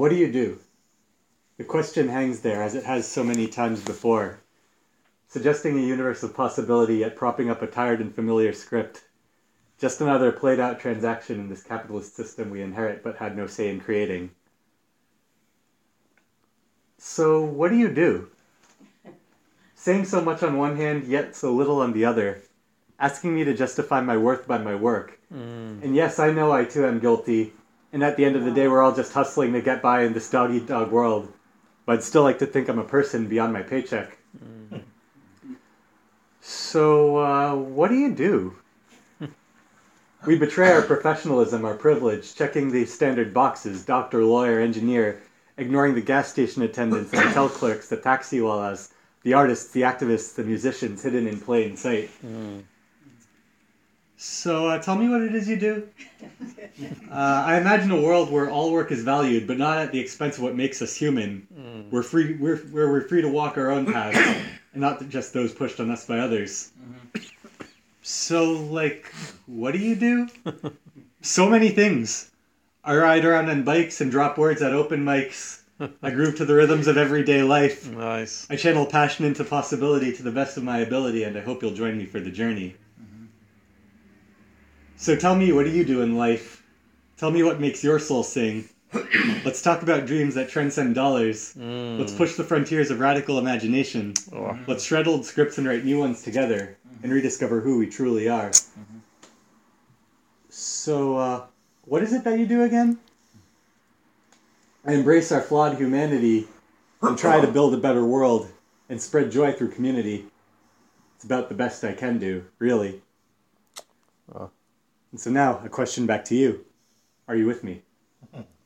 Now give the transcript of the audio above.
what do you do? The question hangs there, as it has so many times before, suggesting a universe of possibility yet propping up a tired and familiar script. Just another played out transaction in this capitalist system we inherit but had no say in creating. So, what do you do? Saying so much on one hand, yet so little on the other, asking me to justify my worth by my work. Mm. And yes, I know I too am guilty, and at the end of the day, we're all just hustling to get by in this dog eat dog world. But I'd still like to think I'm a person beyond my paycheck. So, uh, what do you do? we betray our professionalism, our privilege, checking the standard boxes doctor, lawyer, engineer, ignoring the gas station attendants, the hotel clerks, the taxi walas, the artists, the activists, the musicians hidden in plain sight. So, uh, tell me what it is you do. Uh, I imagine a world where all work is valued, but not at the expense of what makes us human. Mm. We're free. We're where we're free to walk our own paths, and not just those pushed on us by others. Mm-hmm. So, like, what do you do? so many things. I ride around on bikes and drop words at open mics. I groove to the rhythms of everyday life. Nice. I channel passion into possibility to the best of my ability, and I hope you'll join me for the journey. Mm-hmm. So tell me, what do you do in life? Tell me what makes your soul sing. Let's talk about dreams that transcend dollars. Mm. Let's push the frontiers of radical imagination. Oh. Let's shred old scripts and write new ones together mm-hmm. and rediscover who we truly are. Mm-hmm. So, uh, what is it that you do again? I embrace our flawed humanity and try to build a better world and spread joy through community. It's about the best I can do, really. Oh. And so now, a question back to you. Are you with me? Mm-hmm.